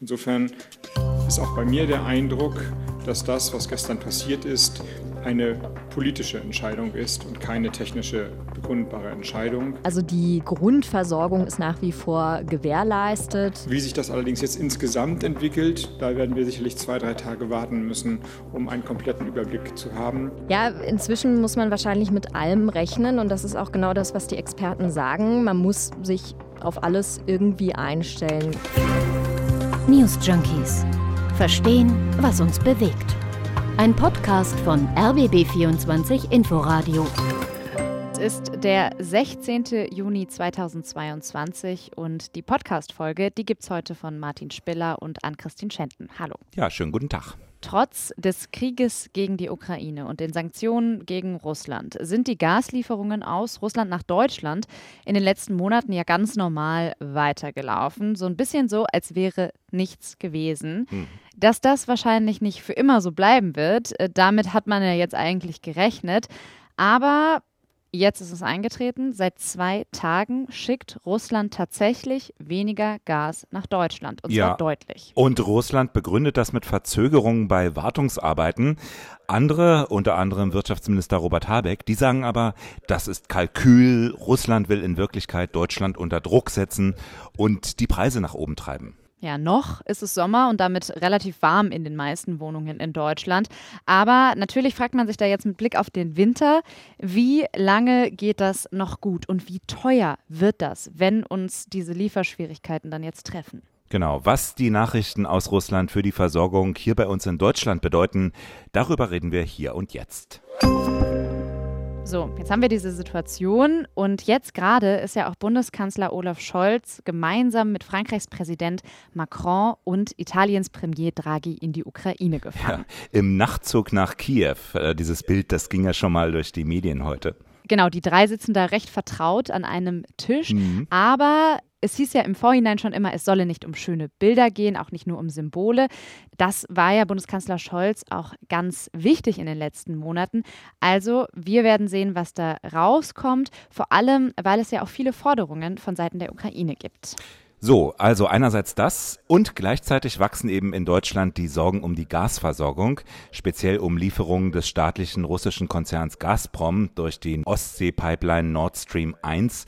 Insofern ist auch bei mir der Eindruck, dass das, was gestern passiert ist, eine politische Entscheidung ist und keine technische begründbare Entscheidung. Also die Grundversorgung ist nach wie vor gewährleistet. Wie sich das allerdings jetzt insgesamt entwickelt, da werden wir sicherlich zwei, drei Tage warten müssen, um einen kompletten Überblick zu haben. Ja, inzwischen muss man wahrscheinlich mit allem rechnen und das ist auch genau das, was die Experten sagen. Man muss sich auf alles irgendwie einstellen. News Junkies. Verstehen, was uns bewegt. Ein Podcast von RBB24 Inforadio. Es ist der 16. Juni 2022 und die Podcast-Folge, die gibt es heute von Martin Spiller und Ann-Christine Schenten. Hallo. Ja, schönen guten Tag. Trotz des Krieges gegen die Ukraine und den Sanktionen gegen Russland sind die Gaslieferungen aus Russland nach Deutschland in den letzten Monaten ja ganz normal weitergelaufen. So ein bisschen so, als wäre nichts gewesen. Hm. Dass das wahrscheinlich nicht für immer so bleiben wird, äh, damit hat man ja jetzt eigentlich gerechnet. Aber Jetzt ist es eingetreten. Seit zwei Tagen schickt Russland tatsächlich weniger Gas nach Deutschland. Und ja. zwar deutlich. Und Russland begründet das mit Verzögerungen bei Wartungsarbeiten. Andere, unter anderem Wirtschaftsminister Robert Habeck, die sagen aber, das ist Kalkül. Russland will in Wirklichkeit Deutschland unter Druck setzen und die Preise nach oben treiben. Ja, noch ist es Sommer und damit relativ warm in den meisten Wohnungen in Deutschland. Aber natürlich fragt man sich da jetzt mit Blick auf den Winter, wie lange geht das noch gut und wie teuer wird das, wenn uns diese Lieferschwierigkeiten dann jetzt treffen? Genau, was die Nachrichten aus Russland für die Versorgung hier bei uns in Deutschland bedeuten, darüber reden wir hier und jetzt. So, jetzt haben wir diese Situation und jetzt gerade ist ja auch Bundeskanzler Olaf Scholz gemeinsam mit Frankreichs Präsident Macron und Italiens Premier Draghi in die Ukraine gefahren. Ja, Im Nachtzug nach Kiew. Äh, dieses Bild, das ging ja schon mal durch die Medien heute. Genau, die drei sitzen da recht vertraut an einem Tisch, mhm. aber es hieß ja im Vorhinein schon immer, es solle nicht um schöne Bilder gehen, auch nicht nur um Symbole. Das war ja Bundeskanzler Scholz auch ganz wichtig in den letzten Monaten. Also wir werden sehen, was da rauskommt, vor allem weil es ja auch viele Forderungen von Seiten der Ukraine gibt. So, also einerseits das und gleichzeitig wachsen eben in Deutschland die Sorgen um die Gasversorgung, speziell um Lieferungen des staatlichen russischen Konzerns Gazprom durch die Ostsee-Pipeline Nord Stream 1.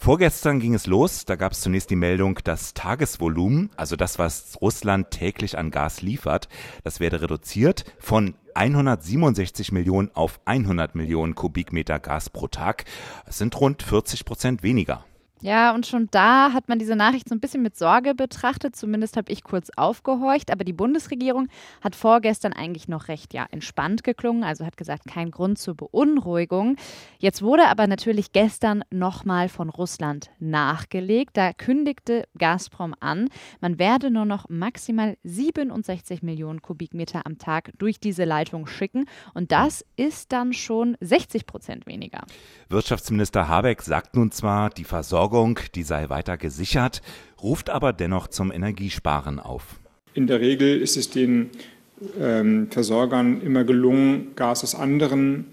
Vorgestern ging es los. Da gab es zunächst die Meldung, das Tagesvolumen, also das, was Russland täglich an Gas liefert, das werde reduziert von 167 Millionen auf 100 Millionen Kubikmeter Gas pro Tag. Das sind rund 40 Prozent weniger. Ja, und schon da hat man diese Nachricht so ein bisschen mit Sorge betrachtet. Zumindest habe ich kurz aufgehorcht. Aber die Bundesregierung hat vorgestern eigentlich noch recht ja, entspannt geklungen, also hat gesagt, kein Grund zur Beunruhigung. Jetzt wurde aber natürlich gestern nochmal von Russland nachgelegt. Da kündigte Gazprom an, man werde nur noch maximal 67 Millionen Kubikmeter am Tag durch diese Leitung schicken. Und das ist dann schon 60 Prozent weniger. Wirtschaftsminister Habeck sagt nun zwar, die Versorgung Versorgung, die sei weiter gesichert, ruft aber dennoch zum Energiesparen auf. In der Regel ist es den ähm, Versorgern immer gelungen, Gas aus anderen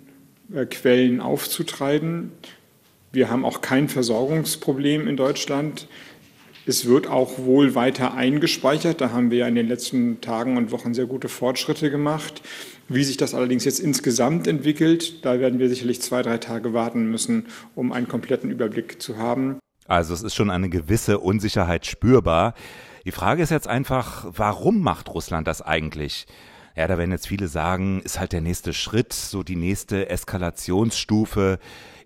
äh, Quellen aufzutreiben. Wir haben auch kein Versorgungsproblem in Deutschland. Es wird auch wohl weiter eingespeichert. Da haben wir ja in den letzten Tagen und Wochen sehr gute Fortschritte gemacht. Wie sich das allerdings jetzt insgesamt entwickelt, da werden wir sicherlich zwei, drei Tage warten müssen, um einen kompletten Überblick zu haben. Also es ist schon eine gewisse Unsicherheit spürbar. Die Frage ist jetzt einfach, warum macht Russland das eigentlich? Ja, da werden jetzt viele sagen, ist halt der nächste Schritt, so die nächste Eskalationsstufe,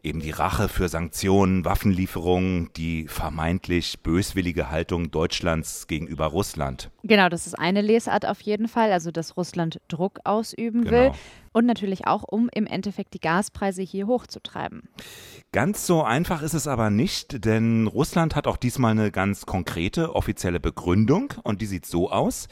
eben die Rache für Sanktionen, Waffenlieferungen, die vermeintlich böswillige Haltung Deutschlands gegenüber Russland. Genau, das ist eine Lesart auf jeden Fall, also dass Russland Druck ausüben genau. will und natürlich auch, um im Endeffekt die Gaspreise hier hochzutreiben. Ganz so einfach ist es aber nicht, denn Russland hat auch diesmal eine ganz konkrete offizielle Begründung und die sieht so aus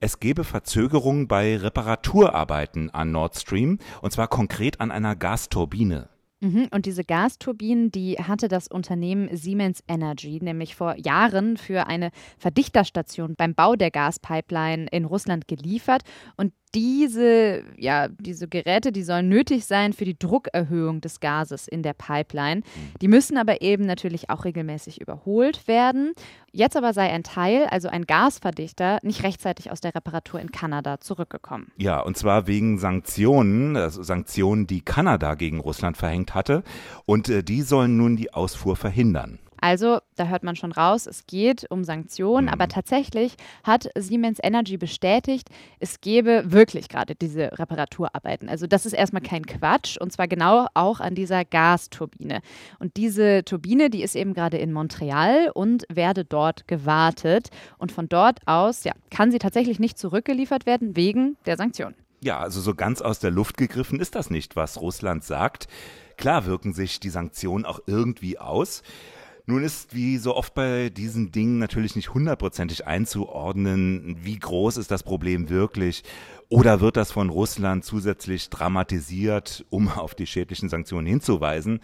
es gebe Verzögerungen bei Reparaturarbeiten an Nord Stream, und zwar konkret an einer Gasturbine. Mhm, und diese Gasturbinen, die hatte das Unternehmen Siemens Energy nämlich vor Jahren für eine Verdichterstation beim Bau der Gaspipeline in Russland geliefert. Und diese, ja, diese Geräte, die sollen nötig sein für die Druckerhöhung des Gases in der Pipeline. Die müssen aber eben natürlich auch regelmäßig überholt werden. Jetzt aber sei ein Teil, also ein Gasverdichter, nicht rechtzeitig aus der Reparatur in Kanada zurückgekommen. Ja, und zwar wegen Sanktionen, also Sanktionen, die Kanada gegen Russland verhängt hatte. Und äh, die sollen nun die Ausfuhr verhindern. Also, da hört man schon raus, es geht um Sanktionen, mhm. aber tatsächlich hat Siemens Energy bestätigt, es gebe wirklich gerade diese Reparaturarbeiten. Also, das ist erstmal kein Quatsch und zwar genau auch an dieser Gasturbine. Und diese Turbine, die ist eben gerade in Montreal und werde dort gewartet. Und von dort aus ja, kann sie tatsächlich nicht zurückgeliefert werden wegen der Sanktionen. Ja, also so ganz aus der Luft gegriffen ist das nicht, was Russland sagt. Klar wirken sich die Sanktionen auch irgendwie aus. Nun ist wie so oft bei diesen Dingen natürlich nicht hundertprozentig einzuordnen, wie groß ist das Problem wirklich oder wird das von Russland zusätzlich dramatisiert, um auf die schädlichen Sanktionen hinzuweisen?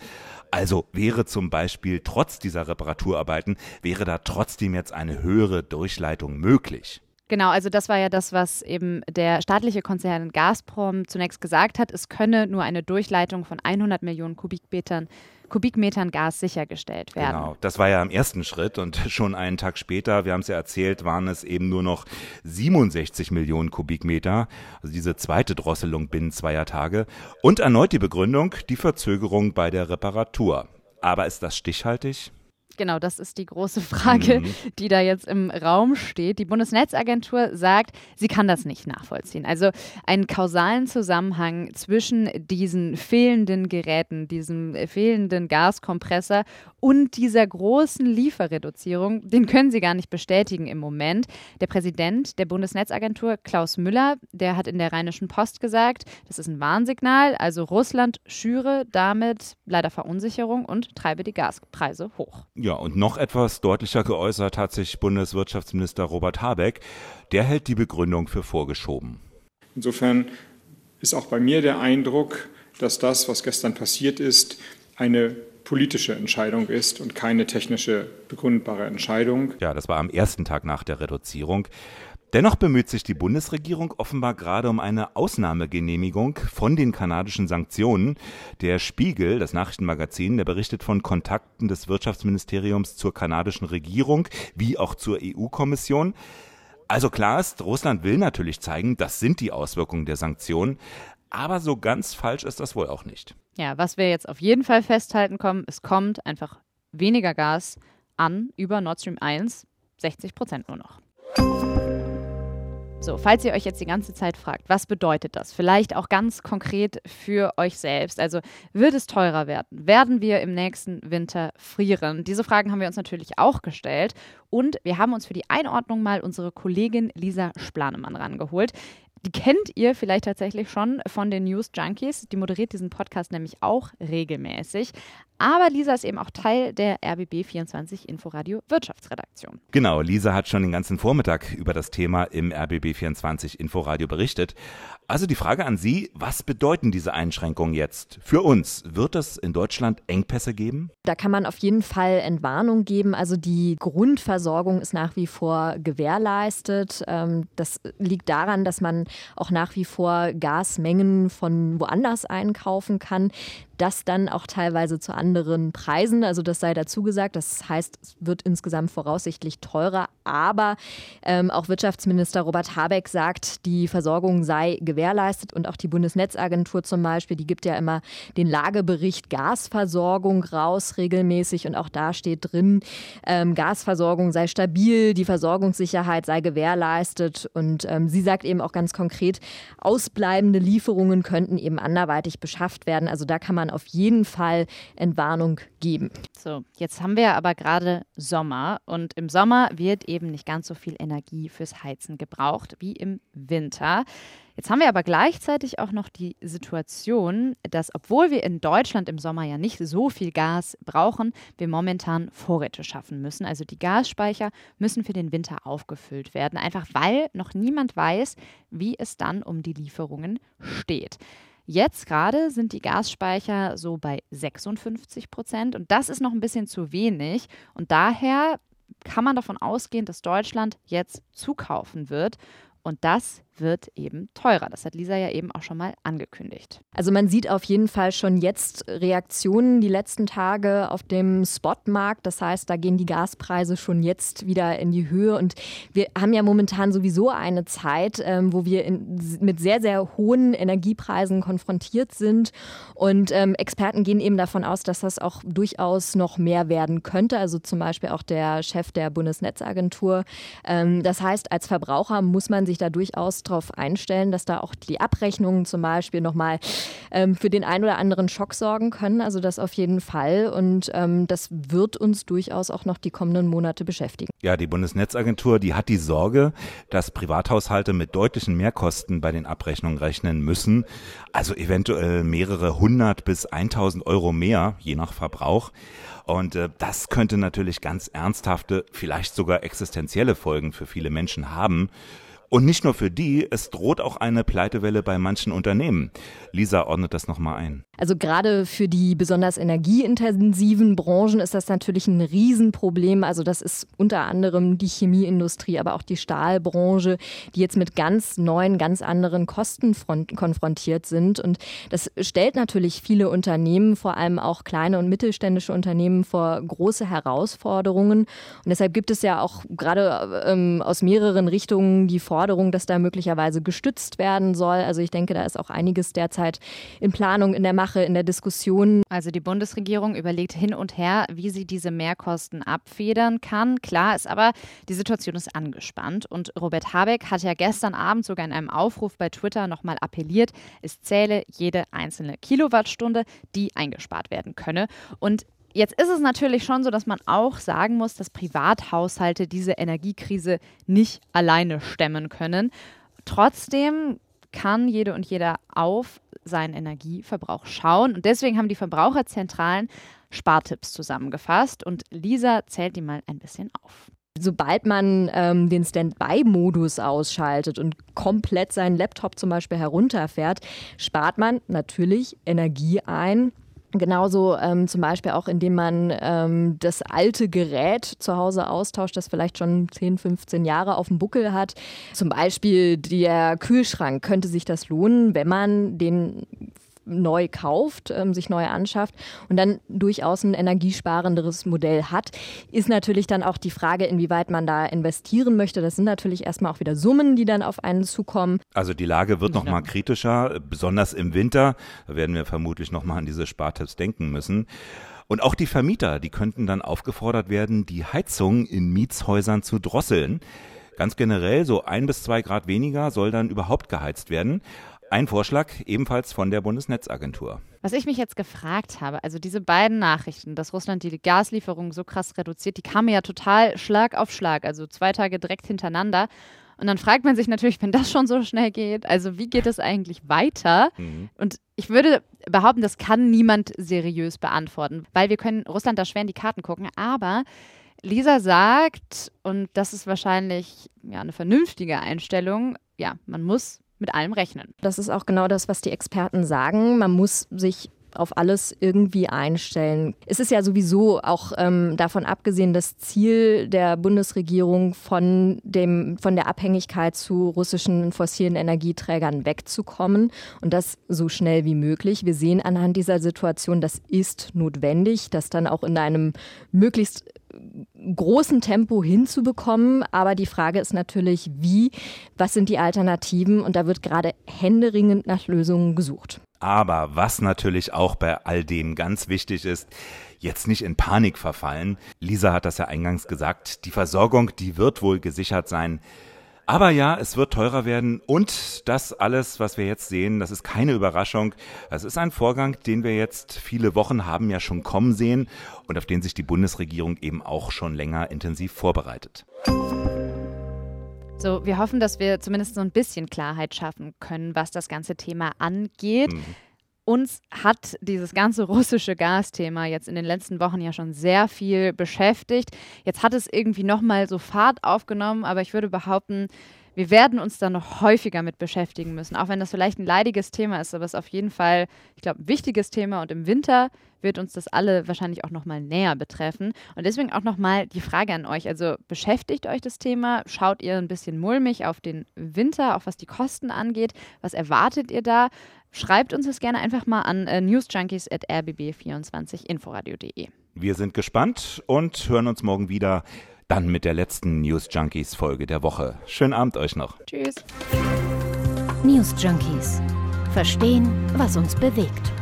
Also wäre zum Beispiel trotz dieser Reparaturarbeiten, wäre da trotzdem jetzt eine höhere Durchleitung möglich? Genau, also das war ja das, was eben der staatliche Konzern Gazprom zunächst gesagt hat. Es könne nur eine Durchleitung von 100 Millionen Kubikmetern Kubikmetern Gas sichergestellt werden. Genau, das war ja im ersten Schritt und schon einen Tag später, wir haben es ja erzählt, waren es eben nur noch 67 Millionen Kubikmeter, also diese zweite Drosselung binnen zweier Tage. Und erneut die Begründung, die Verzögerung bei der Reparatur. Aber ist das stichhaltig? Genau, das ist die große Frage, mhm. die da jetzt im Raum steht. Die Bundesnetzagentur sagt, sie kann das nicht nachvollziehen. Also einen kausalen Zusammenhang zwischen diesen fehlenden Geräten, diesem fehlenden Gaskompressor und dieser großen Lieferreduzierung, den können sie gar nicht bestätigen im Moment. Der Präsident der Bundesnetzagentur, Klaus Müller, der hat in der Rheinischen Post gesagt, das ist ein Warnsignal. Also Russland schüre damit leider Verunsicherung und treibe die Gaspreise hoch. Ja, und noch etwas deutlicher geäußert hat sich Bundeswirtschaftsminister Robert Habeck. Der hält die Begründung für vorgeschoben. Insofern ist auch bei mir der Eindruck, dass das, was gestern passiert ist, eine politische Entscheidung ist und keine technische begründbare Entscheidung. Ja, das war am ersten Tag nach der Reduzierung. Dennoch bemüht sich die Bundesregierung offenbar gerade um eine Ausnahmegenehmigung von den kanadischen Sanktionen. Der Spiegel, das Nachrichtenmagazin, der berichtet von Kontakten des Wirtschaftsministeriums zur kanadischen Regierung wie auch zur EU-Kommission. Also klar ist, Russland will natürlich zeigen, das sind die Auswirkungen der Sanktionen, aber so ganz falsch ist das wohl auch nicht. Ja, was wir jetzt auf jeden Fall festhalten kommen, es kommt einfach weniger Gas an über Nord Stream 1, 60 Prozent nur noch. So, falls ihr euch jetzt die ganze Zeit fragt, was bedeutet das? Vielleicht auch ganz konkret für euch selbst. Also wird es teurer werden? Werden wir im nächsten Winter frieren? Diese Fragen haben wir uns natürlich auch gestellt und wir haben uns für die Einordnung mal unsere Kollegin Lisa Splanemann rangeholt. Die kennt ihr vielleicht tatsächlich schon von den News Junkies. Die moderiert diesen Podcast nämlich auch regelmäßig. Aber Lisa ist eben auch Teil der RBB24 Inforadio Wirtschaftsredaktion. Genau, Lisa hat schon den ganzen Vormittag über das Thema im RBB24 Inforadio berichtet. Also die Frage an Sie, was bedeuten diese Einschränkungen jetzt für uns? Wird es in Deutschland Engpässe geben? Da kann man auf jeden Fall Entwarnung geben. Also die Grundversorgung ist nach wie vor gewährleistet. Ähm, das liegt daran, dass man auch nach wie vor Gasmengen von woanders einkaufen kann das dann auch teilweise zu anderen Preisen. Also das sei dazu gesagt. Das heißt, es wird insgesamt voraussichtlich teurer. Aber ähm, auch Wirtschaftsminister Robert Habeck sagt, die Versorgung sei gewährleistet und auch die Bundesnetzagentur zum Beispiel, die gibt ja immer den Lagebericht Gasversorgung raus regelmäßig und auch da steht drin, ähm, Gasversorgung sei stabil, die Versorgungssicherheit sei gewährleistet und ähm, sie sagt eben auch ganz konkret, ausbleibende Lieferungen könnten eben anderweitig beschafft werden. Also da kann man man auf jeden Fall Entwarnung geben. So, jetzt haben wir aber gerade Sommer und im Sommer wird eben nicht ganz so viel Energie fürs Heizen gebraucht wie im Winter. Jetzt haben wir aber gleichzeitig auch noch die Situation, dass obwohl wir in Deutschland im Sommer ja nicht so viel Gas brauchen, wir momentan Vorräte schaffen müssen. Also die Gasspeicher müssen für den Winter aufgefüllt werden, einfach weil noch niemand weiß, wie es dann um die Lieferungen steht. Jetzt gerade sind die Gasspeicher so bei 56 Prozent und das ist noch ein bisschen zu wenig. Und daher kann man davon ausgehen, dass Deutschland jetzt zukaufen wird. Und das wird eben teurer. Das hat Lisa ja eben auch schon mal angekündigt. Also man sieht auf jeden Fall schon jetzt Reaktionen die letzten Tage auf dem Spotmarkt. Das heißt, da gehen die Gaspreise schon jetzt wieder in die Höhe. Und wir haben ja momentan sowieso eine Zeit, ähm, wo wir in, mit sehr, sehr hohen Energiepreisen konfrontiert sind. Und ähm, Experten gehen eben davon aus, dass das auch durchaus noch mehr werden könnte. Also zum Beispiel auch der Chef der Bundesnetzagentur. Ähm, das heißt, als Verbraucher muss man sich da durchaus darauf einstellen, dass da auch die Abrechnungen zum Beispiel nochmal ähm, für den einen oder anderen Schock sorgen können. Also das auf jeden Fall. Und ähm, das wird uns durchaus auch noch die kommenden Monate beschäftigen. Ja, die Bundesnetzagentur, die hat die Sorge, dass Privathaushalte mit deutlichen Mehrkosten bei den Abrechnungen rechnen müssen. Also eventuell mehrere hundert bis 1000 Euro mehr, je nach Verbrauch. Und äh, das könnte natürlich ganz ernsthafte, vielleicht sogar existenzielle Folgen für viele Menschen haben. Und nicht nur für die, es droht auch eine Pleitewelle bei manchen Unternehmen. Lisa ordnet das nochmal ein. Also gerade für die besonders energieintensiven Branchen ist das natürlich ein Riesenproblem. Also das ist unter anderem die Chemieindustrie, aber auch die Stahlbranche, die jetzt mit ganz neuen, ganz anderen Kosten konfrontiert sind. Und das stellt natürlich viele Unternehmen, vor allem auch kleine und mittelständische Unternehmen, vor große Herausforderungen. Und deshalb gibt es ja auch gerade ähm, aus mehreren Richtungen die Forderung, Forderung, dass da möglicherweise gestützt werden soll. Also ich denke, da ist auch einiges derzeit in Planung, in der Mache, in der Diskussion. Also die Bundesregierung überlegt hin und her, wie sie diese Mehrkosten abfedern kann. Klar ist aber, die Situation ist angespannt. Und Robert Habeck hat ja gestern Abend sogar in einem Aufruf bei Twitter nochmal appelliert, es zähle jede einzelne Kilowattstunde, die eingespart werden könne. Und Jetzt ist es natürlich schon so, dass man auch sagen muss, dass Privathaushalte diese Energiekrise nicht alleine stemmen können. Trotzdem kann jede und jeder auf seinen Energieverbrauch schauen. Und deswegen haben die Verbraucherzentralen Spartipps zusammengefasst. Und Lisa zählt die mal ein bisschen auf. Sobald man ähm, den Standby-Modus ausschaltet und komplett seinen Laptop zum Beispiel herunterfährt, spart man natürlich Energie ein, Genauso ähm, zum Beispiel auch, indem man ähm, das alte Gerät zu Hause austauscht, das vielleicht schon 10, 15 Jahre auf dem Buckel hat. Zum Beispiel der Kühlschrank könnte sich das lohnen, wenn man den neu kauft, ähm, sich neu anschafft und dann durchaus ein energiesparenderes Modell hat, ist natürlich dann auch die Frage, inwieweit man da investieren möchte. Das sind natürlich erstmal auch wieder Summen, die dann auf einen zukommen. Also die Lage wird noch mal kritischer, besonders im Winter. Da werden wir vermutlich noch mal an diese Spartipps denken müssen. Und auch die Vermieter, die könnten dann aufgefordert werden, die Heizung in Mietshäusern zu drosseln. Ganz generell so ein bis zwei Grad weniger soll dann überhaupt geheizt werden. Ein Vorschlag ebenfalls von der Bundesnetzagentur. Was ich mich jetzt gefragt habe, also diese beiden Nachrichten, dass Russland die Gaslieferungen so krass reduziert, die kamen ja total Schlag auf Schlag, also zwei Tage direkt hintereinander. Und dann fragt man sich natürlich, wenn das schon so schnell geht, also wie geht es eigentlich weiter? Mhm. Und ich würde behaupten, das kann niemand seriös beantworten, weil wir können Russland da schwer in die Karten gucken. Aber Lisa sagt, und das ist wahrscheinlich ja, eine vernünftige Einstellung, ja, man muss mit allem rechnen. Das ist auch genau das, was die Experten sagen. Man muss sich auf alles irgendwie einstellen. Es ist ja sowieso auch ähm, davon abgesehen, das Ziel der Bundesregierung von, dem, von der Abhängigkeit zu russischen fossilen Energieträgern wegzukommen und das so schnell wie möglich. Wir sehen anhand dieser Situation, das ist notwendig, das dann auch in einem möglichst großen Tempo hinzubekommen. Aber die Frage ist natürlich, wie, was sind die Alternativen? Und da wird gerade händeringend nach Lösungen gesucht. Aber was natürlich auch bei all dem ganz wichtig ist, jetzt nicht in Panik verfallen. Lisa hat das ja eingangs gesagt, die Versorgung, die wird wohl gesichert sein. Aber ja, es wird teurer werden und das alles, was wir jetzt sehen, das ist keine Überraschung. Das ist ein Vorgang, den wir jetzt viele Wochen haben ja schon kommen sehen und auf den sich die Bundesregierung eben auch schon länger intensiv vorbereitet. So, wir hoffen, dass wir zumindest so ein bisschen Klarheit schaffen können, was das ganze Thema angeht. Mhm. Uns hat dieses ganze russische Gasthema jetzt in den letzten Wochen ja schon sehr viel beschäftigt. Jetzt hat es irgendwie nochmal so Fahrt aufgenommen, aber ich würde behaupten, wir werden uns da noch häufiger mit beschäftigen müssen, auch wenn das vielleicht ein leidiges Thema ist, aber es ist auf jeden Fall, ich glaube, ein wichtiges Thema und im Winter wird uns das alle wahrscheinlich auch nochmal näher betreffen. Und deswegen auch nochmal die Frage an euch. Also beschäftigt euch das Thema? Schaut ihr ein bisschen mulmig auf den Winter, auch was die Kosten angeht? Was erwartet ihr da? Schreibt uns das gerne einfach mal an äh, newsjunkies.rbb24inforadio.de. Wir sind gespannt und hören uns morgen wieder dann mit der letzten News Junkies Folge der Woche. Schönen Abend euch noch. Tschüss. News Junkies. Verstehen, was uns bewegt.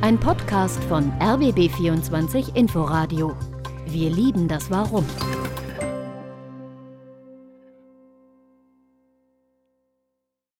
Ein Podcast von RBB24 Inforadio. Wir lieben das Warum.